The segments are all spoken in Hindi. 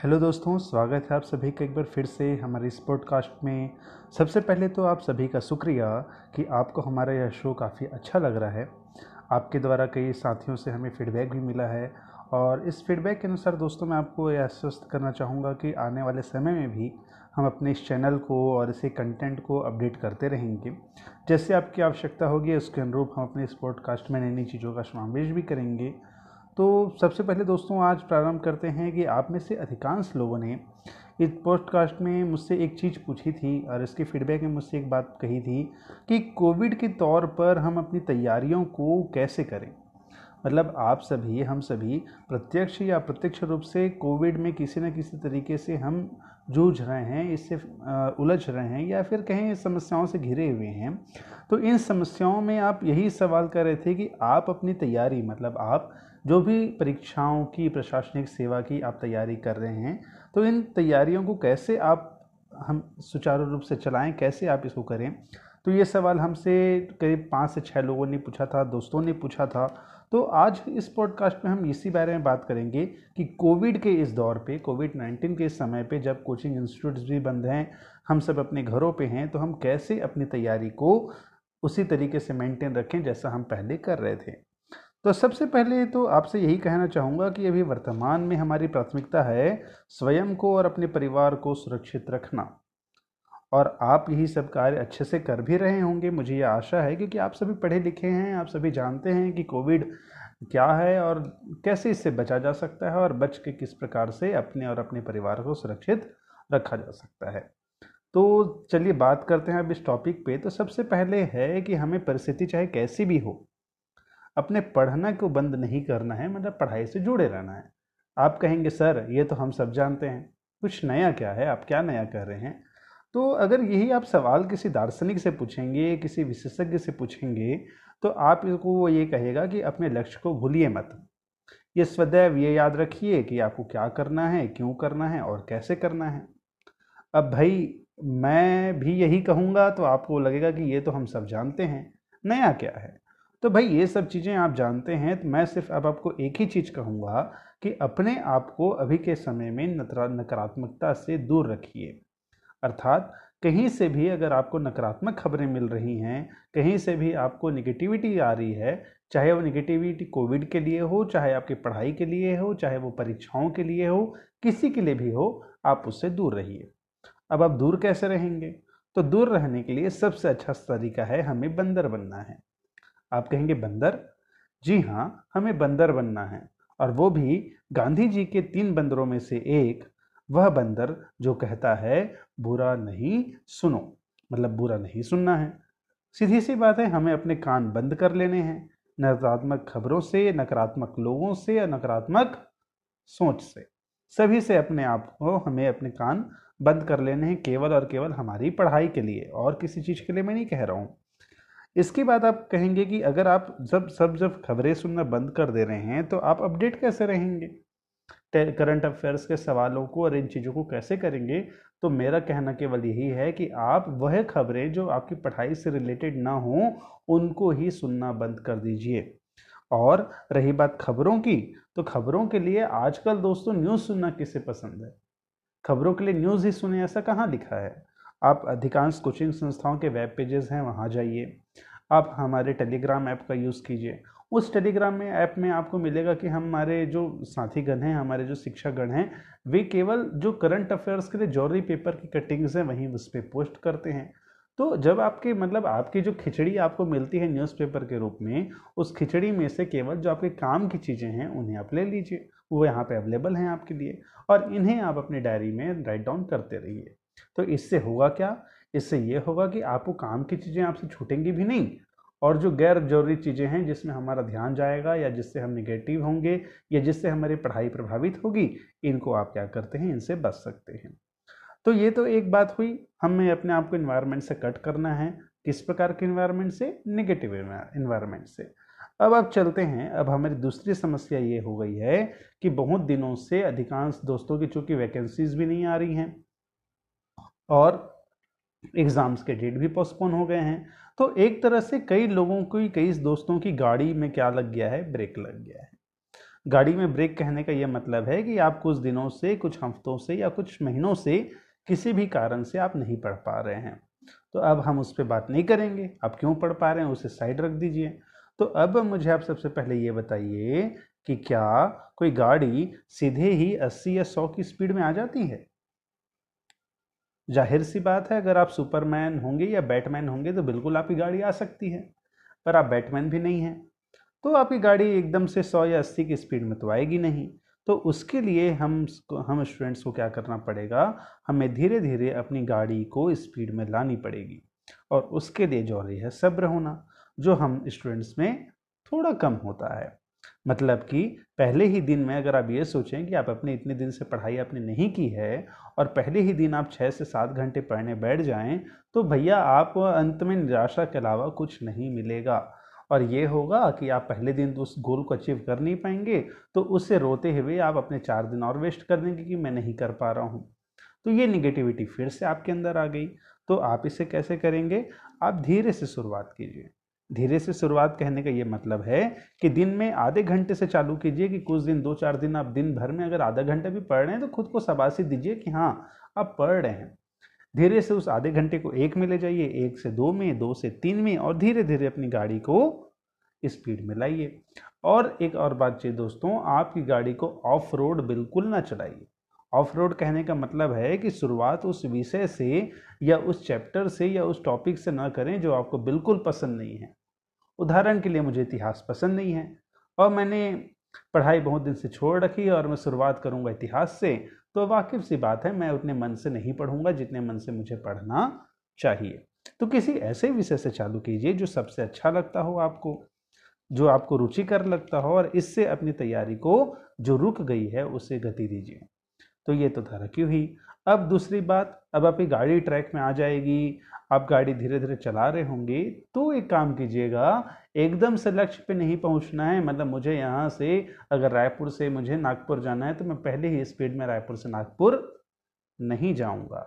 हेलो दोस्तों, स्वागत है आप सभी का एक बार फिर से हमारे इस पॉडकास्ट में। सबसे पहले तो आप सभी का शुक्रिया कि आपको हमारा यह शो काफ़ी अच्छा लग रहा है। आपके द्वारा कई साथियों से हमें फीडबैक भी मिला है और इस फीडबैक के अनुसार दोस्तों, मैं आपको यह आश्वस्त करना चाहूँगा कि आने वाले समय में भी हम अपने इस चैनल को और इसे कंटेंट को अपडेट करते रहेंगे। जैसे आपकी आवश्यकता होगी, उसके अनुरूप हम अपने इस पॉडकास्ट में नई नई चीज़ों का समावेश भी करेंगे। तो सबसे पहले दोस्तों, आज प्रारंभ करते हैं कि आप में से अधिकांश लोगों ने इस पॉडकास्ट में मुझसे एक चीज़ पूछी थी और इसके फीडबैक में मुझसे एक बात कही थी कि कोविड के तौर पर हम अपनी तैयारियों को कैसे करें? मतलब आप सभी, हम सभी प्रत्यक्ष या प्रत्यक्ष रूप से कोविड में किसी न किसी तरीके से हम जूझ रहे हैं इससे उलझ रहे हैं या फिर कहीं समस्याओं से घिरे हुए हैं। तो इन समस्याओं में आप यही सवाल कर रहे थे कि आप अपनी तैयारी मतलब आप जो भी परीक्षाओं की, प्रशासनिक सेवा की आप तैयारी कर रहे हैं तो इन तैयारियों को कैसे आप, हम सुचारू रूप से चलाएँ, कैसे आप इसको करें? तो ये सवाल हमसे करीब पाँच से छः लोगों ने पूछा था, दोस्तों ने पूछा था तो आज इस पॉडकास्ट में हम इसी बारे में बात करेंगे कि कोविड के इस दौर पे कोविड नाइन्टीन के इस समय पे जब कोचिंग इंस्टीट्यूट्स भी बंद हैं, हम सब अपने घरों पे हैं तो हम कैसे अपनी तैयारी को उसी तरीके से मेंटेन रखें जैसा हम पहले कर रहे थे। तो सबसे पहले तो आपसे यही कहना चाहूँगा कि अभी वर्तमान में हमारी प्राथमिकता है स्वयं को और अपने परिवार को सुरक्षित रखना। और आप यही सब कार्य अच्छे से कर भी रहे होंगे, मुझे ये आशा है, क्योंकि आप सभी पढ़े लिखे हैं, आप सभी जानते हैं कि कोविड क्या है और कैसे इससे बचा जा सकता है और बच के किस प्रकार से अपने और अपने परिवार को सुरक्षित रखा जा सकता है। तो चलिए बात करते हैं अब इस टॉपिक पे। तो सबसे पहले है कि हमें परिस्थिति चाहे कैसी भी हो, अपने पढ़ना को बंद नहीं करना है मतलब पढ़ाई से जुड़े रहना है। आप कहेंगे, सर, ये तो हम सब जानते हैं। कुछ नया क्या है? आप क्या नया कर रहे हैं? तो अगर यही आप सवाल किसी दार्शनिक से पूछेंगे, किसी विशेषज्ञ से पूछेंगे तो आप इसको वो ये कहेगा कि अपने लक्ष्य को भूलिए मत। ये सदैव ये याद रखिए कि आपको क्या करना है, क्यों करना है और कैसे करना है। अब भाई, मैं भी यही कहूँगा तो आपको लगेगा कि ये तो हम सब जानते हैं, नया क्या है? तो भाई, ये सब चीज़ें आप जानते हैं तो मैं सिर्फ़ अब आपको एक ही चीज़ कहूँगा कि अपने आप को अभी के समय में नकारात्मकता से दूर रखिए। अर्थात कहीं से भी अगर आपको नकारात्मक खबरें मिल रही हैं, कहीं से भी आपको निगेटिविटी आ रही है, चाहे वो निगेटिविटी कोविड के लिए हो, चाहे आपकी पढ़ाई के लिए हो, चाहे वो परीक्षाओं के लिए हो, किसी के लिए भी हो, आप उससे दूर रहिए। अब आप दूर कैसे रहेंगे? तो दूर रहने के लिए सबसे अच्छा तरीका है हमें बंदर बनना है। आप कहेंगे, बंदर? जी हाँ हमें बंदर बनना है। और वो भी गांधी जी के तीन बंदरों में से एक वह बंदर जो कहता है, बुरा नहीं सुनो। मतलब बुरा नहीं सुनना है। सीधी सी बात है, हमें अपने कान बंद कर लेने हैं। नकारात्मक खबरों से, नकारात्मक लोगों से या नकारात्मक सोच से। सभी से अपने आप को हमें अपने कान बंद कर लेने हैं, केवल और केवल हमारी पढ़ाई के लिए और किसी चीज़ के लिए मैं नहीं कह रहा हूँ। इसके बाद आप कहेंगे कि अगर आप जब, सब जब खबरें सुनना बंद कर दे रहे हैं तो आप अपडेट कैसे रहेंगे? करंट अफेयर्स के सवालों को और इन चीज़ों को कैसे करेंगे? तो मेरा कहना केवल यही है कि आप वह खबरें जो आपकी पढ़ाई से रिलेटेड ना हो, उनको ही सुनना बंद कर दीजिए। और रही बात खबरों की तो खबरों के लिए आजकल दोस्तों न्यूज़ सुनना किसे पसंद है? खबरों के लिए न्यूज़ ही सुने ऐसा कहाँ लिखा है? आप अधिकांश कोचिंग संस्थाओं के वेब पेजेस हैं, वहाँ जाइए। आप हमारे टेलीग्राम ऐप का यूज़ कीजिए। उस टेलीग्राम में, ऐप में आपको मिलेगा कि हमारे जो साथीगण हैं, हमारे जो शिक्षागण हैं, वे केवल जो करंट अफेयर्स के लिए जॉरी पेपर की कटिंग्स हैं, वहीं उस पर पोस्ट करते हैं। तो जब आपके मतलब आपकी जो खिचड़ी आपको मिलती है न्यूज़पेपर के रूप में, उस खिचड़ी में से केवल जो आपके काम की चीज़ें हैं, उन्हें आप ले लीजिए। वो यहाँ पे अवेलेबल हैं आपके लिए और इन्हें आप अपनी डायरी में राइट डाउन करते रहिए। तो इससे होगा क्या? इससे ये होगा कि आपको काम की चीज़ें आपसे छूटेंगी भी नहीं और जो गैर ज़रूरी चीज़ें हैं जिसमें हमारा ध्यान जाएगा या जिससे हम निगेटिव होंगे या जिससे हमारी पढ़ाई प्रभावित होगी, इनको आप क्या करते हैं, इनसे बच सकते हैं। तो ये तो एक बात हुई, हमें अपने आप को इन्वायरमेंट से कट करना है। किस प्रकार के इन्वायरमेंट से? निगेटिव इन्वायरमेंट से। अब आप चलते हैं, अब हमारी दूसरी समस्या ये हो गई है कि बहुत दिनों से अधिकांश दोस्तों की चूँकि वैकेंसीज भी नहीं आ रही हैं और एग्ज़ाम्स के डेट भी पोस्टपोन हो गए हैं। तो एक तरह से कई लोगों की, कई दोस्तों की गाड़ी में क्या लग गया है? ब्रेक लग गया है। गाड़ी में ब्रेक कहने का ये मतलब है कि आप कुछ दिनों से, कुछ हफ्तों से या कुछ महीनों से किसी भी कारण से आप नहीं पढ़ पा रहे हैं। तो अब हम उस पर बात नहीं करेंगे। आप क्यों पढ़ पा रहे हैं? उसे साइड रख दीजिए। तो अब मुझे आप सबसे पहले ये बताइए कि क्या कोई गाड़ी सीधे ही 80 या 100 की स्पीड में आ जाती है? ज़ाहिर सी बात है, अगर आप सुपरमैन होंगे या बैटमैन होंगे तो बिल्कुल आपकी गाड़ी आ सकती है, पर आप बैटमैन भी नहीं हैं। तो आपकी गाड़ी एकदम से सौ या 80 की स्पीड में तो आएगी नहीं। तो उसके लिए हम हम स्टूडेंट्स को क्या करना पड़ेगा, हमें धीरे धीरे अपनी गाड़ी को स्पीड में लानी पड़ेगी। और उसके लिए ज़रूरी है, सब्र होना, जो हम स्टूडेंट्स में थोड़ा कम होता है। मतलब कि पहले ही दिन में अगर आप ये सोचें कि आप अपने इतने दिन से पढ़ाई आपने नहीं की है और पहले ही दिन आप छः से सात घंटे पढ़ने बैठ जाएँ तो भैया आप अंत में निराशा के अलावा कुछ नहीं मिलेगा। और ये होगा कि आप पहले दिन तो उस गोल को अचीव कर नहीं पाएँगे तो उससे रोते हुए आप अपने चार दिन और वेस्ट कर देंगे कि मैं नहीं कर पा रहा हूँ। तो ये निगेटिविटी फिर से आपके अंदर आ गई। तो आप इसे कैसे करेंगे? आप धीरे से शुरुआत कीजिए। धीरे से शुरुआत कहने का ये मतलब है कि दिन में आधे घंटे से चालू कीजिए कि कुछ दिन, दो चार दिन आप दिन भर में अगर आधा घंटा भी पढ़ रहे हैं तो खुद को शबाशी दीजिए कि हाँ आप पढ़ रहे हैं। धीरे से उस आधे घंटे को एक में ले जाइए, एक से दो में, दो से तीन में और धीरे धीरे अपनी गाड़ी को स्पीड में लाइए। और एक और बात चाहिए दोस्तों, आपकी गाड़ी को ऑफ़ रोड बिल्कुल ना चलाइए। ऑफ़ रोड कहने का मतलब है कि शुरुआत उस विषय से या उस चैप्टर से या उस टॉपिक से ना करें जो आपको बिल्कुल पसंद नहीं है। उदाहरण के लिए मुझे इतिहास पसंद नहीं है, और मैंने पढ़ाई बहुत दिन से छोड़ रखी है और मैं शुरुआत करूँगा इतिहास से तो वाकिफ सी बात है, मैं उतने मन से नहीं पढ़ूँगा जितने मन से मुझे पढ़ना चाहिए। तो किसी ऐसे विषय से चालू कीजिए जो सबसे अच्छा लगता हो आपको, जो आपको रुचिकर लगता हो और इससे अपनी तैयारी को जो रुक गई है उसे गति दीजिए। तो ये तो था रखी हुई। अब दूसरी बात, अब आपकी गाड़ी ट्रैक में आ जाएगी, आप गाड़ी धीरे धीरे चला रहे होंगे तो एक काम कीजिएगा, एकदम से लक्ष्य पे नहीं पहुँचना है। मतलब मुझे यहाँ से अगर रायपुर से मुझे नागपुर जाना है तो मैं पहले ही स्पीड में रायपुर से नागपुर नहीं जाऊँगा।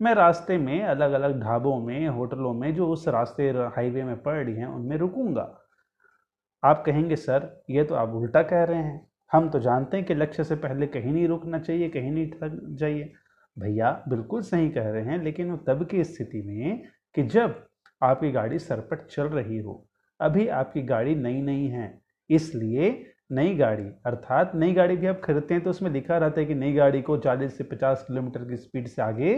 मैं रास्ते में अलग अलग ढाबों में, होटलों में, जो उस रास्ते हाईवे में पड़ हैं, उनमें रुकूँगा। आप कहेंगे, सर, ये तो आप उल्टा कह रहे हैं। हम तो जानते हैं कि लक्ष्य से पहले कहीं नहीं रुकना चाहिए, कहीं नहीं थक जाइए। भैया बिल्कुल सही कह रहे हैं, लेकिन वो तब की स्थिति में कि जब आपकी गाड़ी सरपट चल रही हो, अभी आपकी गाड़ी नई नई है, इसलिए नई गाड़ी, अर्थात नई गाड़ी भी आप खरीदते हैं तो उसमें लिखा रहता है कि नई गाड़ी को 40 से 50 किलोमीटर की स्पीड से आगे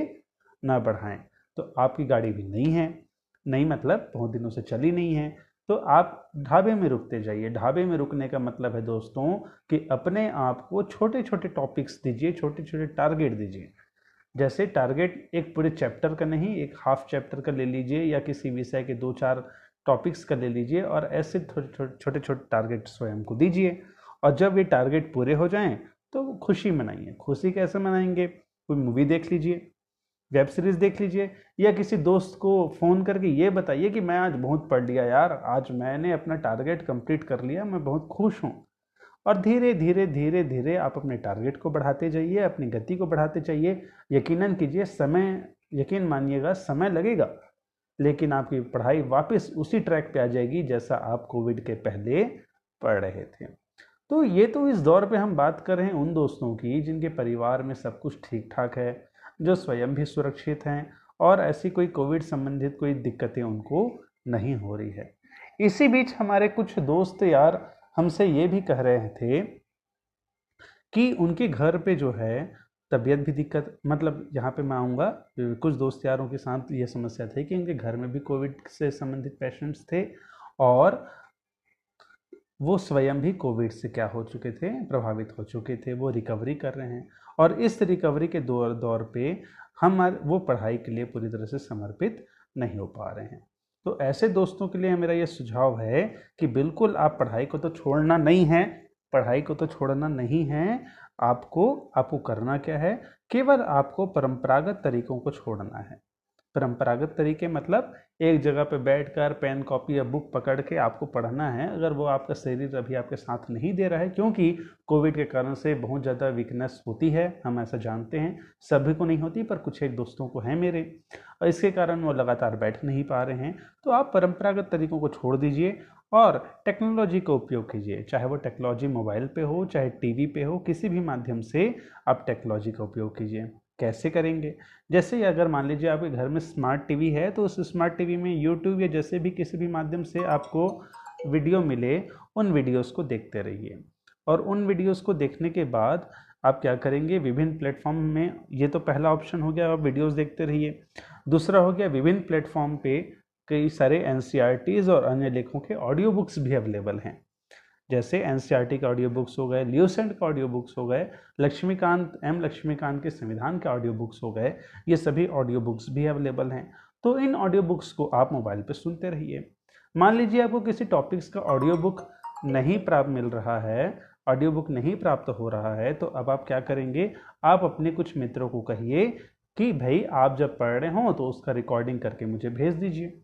ना बढ़ाएँ। तो आपकी गाड़ी भी नई है, नई मतलब बहुत दिनों से चली नहीं है तो आप ढाबे में रुकते जाइए। ढाबे में रुकने का मतलब है दोस्तों कि अपने आप को छोटे छोटे टॉपिक्स दीजिए छोटे छोटे टारगेट दीजिए। जैसे टारगेट एक पूरे चैप्टर का नहीं, एक हाफ़ चैप्टर का ले लीजिए या किसी विषय के दो चार टॉपिक्स का ले लीजिए और ऐसे छोटे छोटे टारगेट स्वयं को दीजिए। और जब ये टारगेट पूरे हो जाएँ तो खुशी मनाइए। खुशी कैसे मनाएँगे? कोई मूवी देख लीजिए, वेब सीरीज़ देख लीजिए, या किसी दोस्त को फ़ोन करके ये बताइए कि मैं आज बहुत पढ़ लिया यार, आज मैंने अपना टारगेट कंप्लीट कर लिया, मैं बहुत खुश हूँ। और धीरे धीरे धीरे धीरे आप अपने टारगेट को बढ़ाते जाइए, अपनी गति को बढ़ाते जाइए। यकीनन कीजिए, समय, यकीन मानिएगा, समय लगेगा, लेकिन आपकी पढ़ाई वापस उसी ट्रैक पे आ जाएगी जैसा आप कोविड के पहले पढ़ रहे थे। तो ये तो इस दौर पे हम बात कर रहे हैं उन दोस्तों की, जिनके परिवार में सब कुछ ठीक ठाक है, जो स्वयं भी सुरक्षित हैं, और ऐसी कोई कोविड संबंधित कोई दिक्कतें उनको नहीं हो रही है। इसी बीच हमारे कुछ दोस्त यार हमसे ये भी कह रहे थे कि उनके घर पे जो है, तबीयत भी दिक्कत मतलब यहाँ पे मैं आऊँगा, कुछ दोस्त यारों के साथ ये समस्या थी कि उनके घर में भी कोविड से संबंधित पेशेंट्स थे और वो स्वयं भी कोविड से क्या हो चुके थे, प्रभावित हो चुके थे, वो रिकवरी कर रहे हैं और इस रिकवरी के दौर दौर पे हम वो पढ़ाई के लिए पूरी तरह से समर्पित नहीं हो पा रहे हैं। तो ऐसे दोस्तों के लिए मेरा ये सुझाव है कि बिल्कुल आप पढ़ाई को तो छोड़ना नहीं है, पढ़ाई को तो छोड़ना नहीं है, आपको आपको करना क्या है? केवल आपको परंपरागत तरीकों को छोड़ना है। परंपरागत तरीके मतलब एक जगह पे बैठकर पेन कॉपी या बुक पकड़ के आपको पढ़ना है, अगर वो आपका शरीर अभी आपके साथ नहीं दे रहा है, क्योंकि कोविड के कारण से बहुत ज़्यादा वीकनेस होती है, हम ऐसा जानते हैं, सभी को नहीं होती, पर कुछ एक दोस्तों को है मेरे, और इसके कारण वो लगातार बैठ नहीं पा रहे हैं। तो आप परंपरागत तरीकों को छोड़ दीजिए, और टेक्नोलॉजी का उपयोग कीजिए, चाहे वो टेक्नोलॉजी मोबाइल पे हो, चाहे टीवी पे हो, किसी भी माध्यम से आप टेक्नोलॉजी का उपयोग कीजिए। कैसे करेंगे? जैसे अगर मान लीजिए आपके घर में स्मार्ट टीवी है तो उस स्मार्ट टीवी में यूट्यूब या जैसे भी किसी भी माध्यम से आपको वीडियो मिले, उन वीडियोस को देखते रहिए। और उन वीडियोस को देखने के बाद आप क्या करेंगे? विभिन्न प्लेटफॉर्म में, ये तो पहला ऑप्शन हो गया, आप वीडियोस देखते रहिए। दूसरा हो गया, विभिन्न प्लेटफॉर्म पे कई सारे एन e और अन्य लेखों के ऑडियो बुक्स भी अवेलेबल हैं। जैसे एन e के ऑडियो बुक्स हो गए ल्यूसेंट के ऑडियो बुक्स हो गए, लक्ष्मीकांत एम लक्ष्मीकांत के संविधान के ऑडियो बुक्स हो गए, ये सभी ऑडियो बुक्स भी अवेलेबल हैं। तो इन ऑडियो बुक्स को आप मोबाइल पर सुनते रहिए। मान लीजिए आपको किसी टॉपिक्स का ऑडियो बुक नहीं प्राप्त मिल रहा है ऑडियो बुक नहीं प्राप्त हो रहा है तो अब आप क्या करेंगे? आप अपने कुछ मित्रों को कहिए कि, भाई, आप जब पढ़ रहे हो तो उसका रिकॉर्डिंग करके मुझे भेज दीजिए।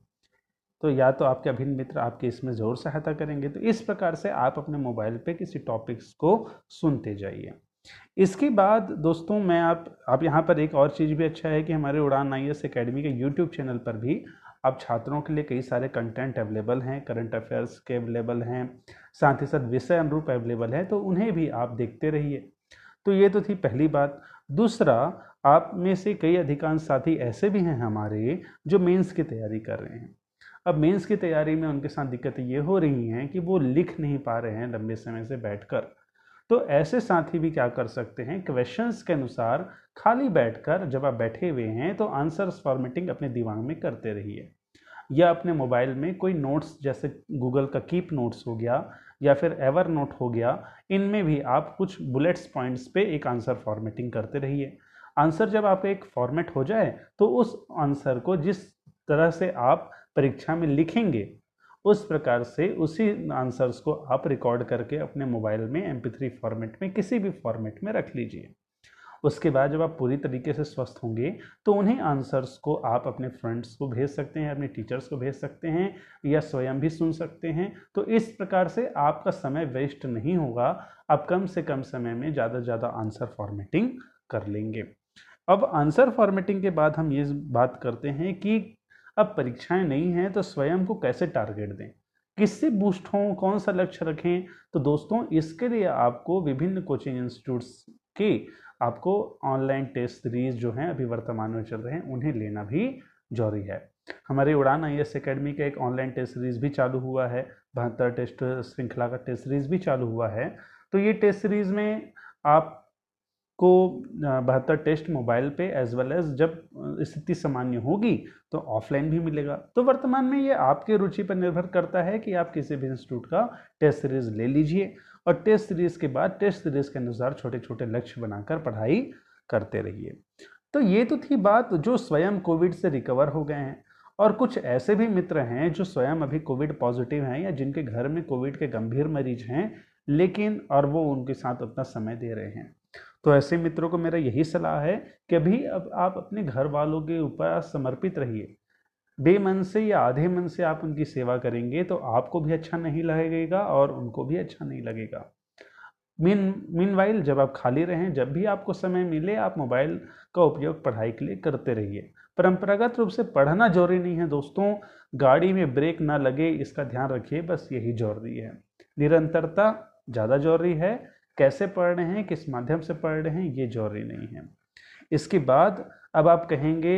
तो या तो आपके अभिन्न मित्र आपके इसमें ज़रूर सहायता करेंगे। तो इस प्रकार से आप अपने मोबाइल पे किसी टॉपिक्स को सुनते जाइए। इसके बाद दोस्तों मैं आप आप यहाँ पर एक और चीज़ भी अच्छा है कि हमारे उड़ान आई एस अकेडमी के यूट्यूब चैनल पर भी अब छात्रों के लिए कई सारे कंटेंट अवेलेबल हैं करंट अफेयर्स के अवेलेबल हैं, साथ ही साथ विषय अनुरूप अवेलेबल है तो उन्हें भी आप देखते रहिए। तो ये तो थी पहली बात। दूसरा, आप में से कई अधिकांश साथी ऐसे भी हैं हमारे जो मेंस की तैयारी कर रहे हैं। अब मेंस की तैयारी में उनके साथ दिक्कतें ये हो रही हैं कि वो लिख नहीं पा रहे हैं लंबे समय से बैठकर। तो ऐसे साथी भी क्या कर सकते हैं? क्वेश्चंस के अनुसार खाली बैठकर जब आप बैठे हुए हैं तो आंसर्स फॉर्मेटिंग अपने दिमाग में करते रहिए। या अपने मोबाइल में कोई नोट्स जैसे गूगल का कीप नोट्स हो गया, या फिर एवर नोट हो गया, इनमें भी आप कुछ बुलेट्स पॉइंट्स पे एक आंसर फॉर्मेटिंग करते रहिए। आंसर जब आप एक फॉर्मेट हो जाए तो उस आंसर को जिस तरह से आप परीक्षा में लिखेंगे, उस प्रकार से उसी आंसर्स को आप रिकॉर्ड करके अपने मोबाइल में एम फॉर्मेट में, किसी भी फॉर्मेट में रख लीजिए। उसके बाद जब आप पूरी तरीके से स्वस्थ होंगे तो उन्हीं आंसर्स को आप अपने फ्रेंड्स को भेज सकते हैं, अपने टीचर्स को भेज सकते हैं, या स्वयं भी सुन सकते हैं। तो इस प्रकार से आपका समय वेस्ट नहीं होगा, आप कम से कम समय में ज़्यादा से ज़्यादा आंसर फॉर्मेटिंग कर लेंगे। अब आंसर फॉर्मेटिंग के बाद हम ये बात करते हैं कि अब परीक्षाएँ नहीं हैं तो स्वयं को कैसे टारगेट दें? किससे बूस्ट हों? कौन सा लक्ष्य रखें? तो दोस्तों, इसके लिए आपको विभिन्न कोचिंग इंस्टीट्यूट्स के आपको ऑनलाइन टेस्ट सीरीज़ जो हैं, अभी वर्तमान में चल रहे हैं, उन्हें लेना भी ज़रूरी है। हमारे उड़ान आई एस अकेडमी का एक ऑनलाइन टेस्ट सीरीज़ भी चालू हुआ है, बहत्तर टेस्ट श्रृंखला का टेस्ट सीरीज़ भी चालू हुआ है। तो ये टेस्ट सीरीज़ में आप को बेहतर टेस्ट मोबाइल पे एज वेल एज जब स्थिति सामान्य होगी तो ऑफलाइन भी मिलेगा। तो वर्तमान में ये आपके रुचि पर निर्भर करता है कि आप किसी भी इंस्टीट्यूट का टेस्ट सीरीज़ ले लीजिए और टेस्ट सीरीज़ के बाद टेस्ट सीरीज़ के अनुसार छोटे छोटे लक्ष्य बनाकर पढ़ाई करते रहिए। तो ये तो थी बात जो स्वयं कोविड से रिकवर हो गए हैं और कुछ ऐसे भी मित्र हैं जो स्वयं अभी कोविड पॉजिटिव हैं या जिनके घर में कोविड के गंभीर मरीज़ हैं, लेकिन और वो उनके साथ उतना समय दे रहे हैं। तो ऐसे मित्रों को मेरा यही सलाह है कि अभी अब आप अपने घर वालों के ऊपर समर्पित रहिए। बेमन से या आधे मन से आप उनकी सेवा करेंगे तो आपको भी अच्छा नहीं लगेगा और उनको भी अच्छा नहीं लगेगा। मीन मीन वाइल जब आप खाली रहें, जब भी आपको समय मिले, आप मोबाइल का उपयोग पढ़ाई के लिए करते रहिए। परंपरागत रूप से पढ़ना ज़रूरी नहीं है दोस्तों, गाड़ी में ब्रेक ना लगे, इसका ध्यान रखिए, बस यही ज़रूरी है। निरंतरता ज़्यादा ज़रूरी है कैसे पढ़ रहे हैं, किस माध्यम से पढ़ रहे हैं, ये ज़रूरी नहीं है। इसके बाद अब आप कहेंगे,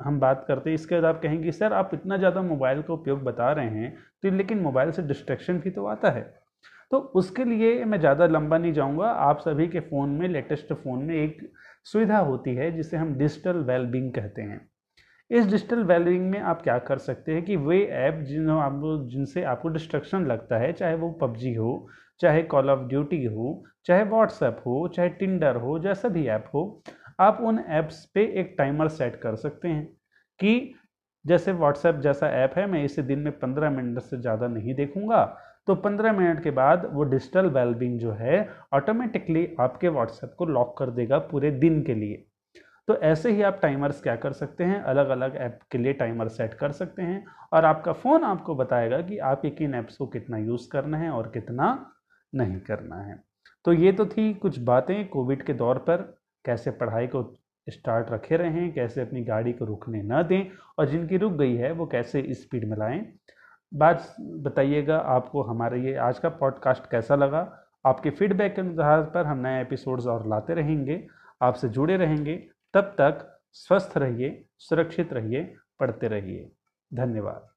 हम बात करते हैं, इसके बाद आप कहेंगे, सर, आप इतना ज़्यादा मोबाइल का उपयोग बता रहे हैं तो लेकिन मोबाइल से डिस्ट्रैक्शन भी तो आता है। तो उसके लिए मैं ज़्यादा लंबा नहीं जाऊँगा, आप सभी के फ़ोन में, लेटेस्ट फ़ोन में एक सुविधा होती है, जिसे हम डिजिटल वेलबिंग कहते हैं। इस डिजिटल वेलबिंग में आप क्या कर सकते हैं कि वे ऐप जिन आप, जिनसे आपको डिस्ट्रक्शन लगता है, चाहे वो पबजी हो चाहे कॉल ऑफ़ ड्यूटी हो, चाहे व्हाट्सएप हो, चाहे टिंडर हो, जैसा भी ऐप हो, आप उन ऐप्स पे एक टाइमर सेट कर सकते हैं कि जैसे व्हाट्सएप जैसा ऐप है, मैं इसे दिन में पंद्रह मिनट से ज़्यादा नहीं देखूँगा तो पंद्रह मिनट के बाद वो डिजिटल वेलबिंग जो है ऑटोमेटिकली आपके व्हाट्सएप को लॉक कर देगा पूरे दिन के लिए। तो ऐसे ही आप टाइमर्स क्या कर सकते हैं? अलग अलग ऐप के लिए टाइमर सेट कर सकते हैं और आपका फ़ोन आपको बताएगा कि आप किन ऐप्स को कितना यूज़ करना है और कितना नहीं करना है। तो ये तो थी कुछ बातें कोविड के दौर पर, कैसे पढ़ाई को स्टार्ट रखे रहें, कैसे अपनी गाड़ी को रुकने ना दें और जिनकी रुक गई है वो कैसे स्पीड में लाएँ। बात बताइएगा आपको हमारा ये आज का पॉडकास्ट कैसा लगा। आपके फीडबैक के आधार पर हम नए एपिसोड्स और लाते रहेंगे। आपसे जुड़े रहेंगे। तब तक स्वस्थ रहिए, सुरक्षित रहिए, पढ़ते रहिए। धन्यवाद।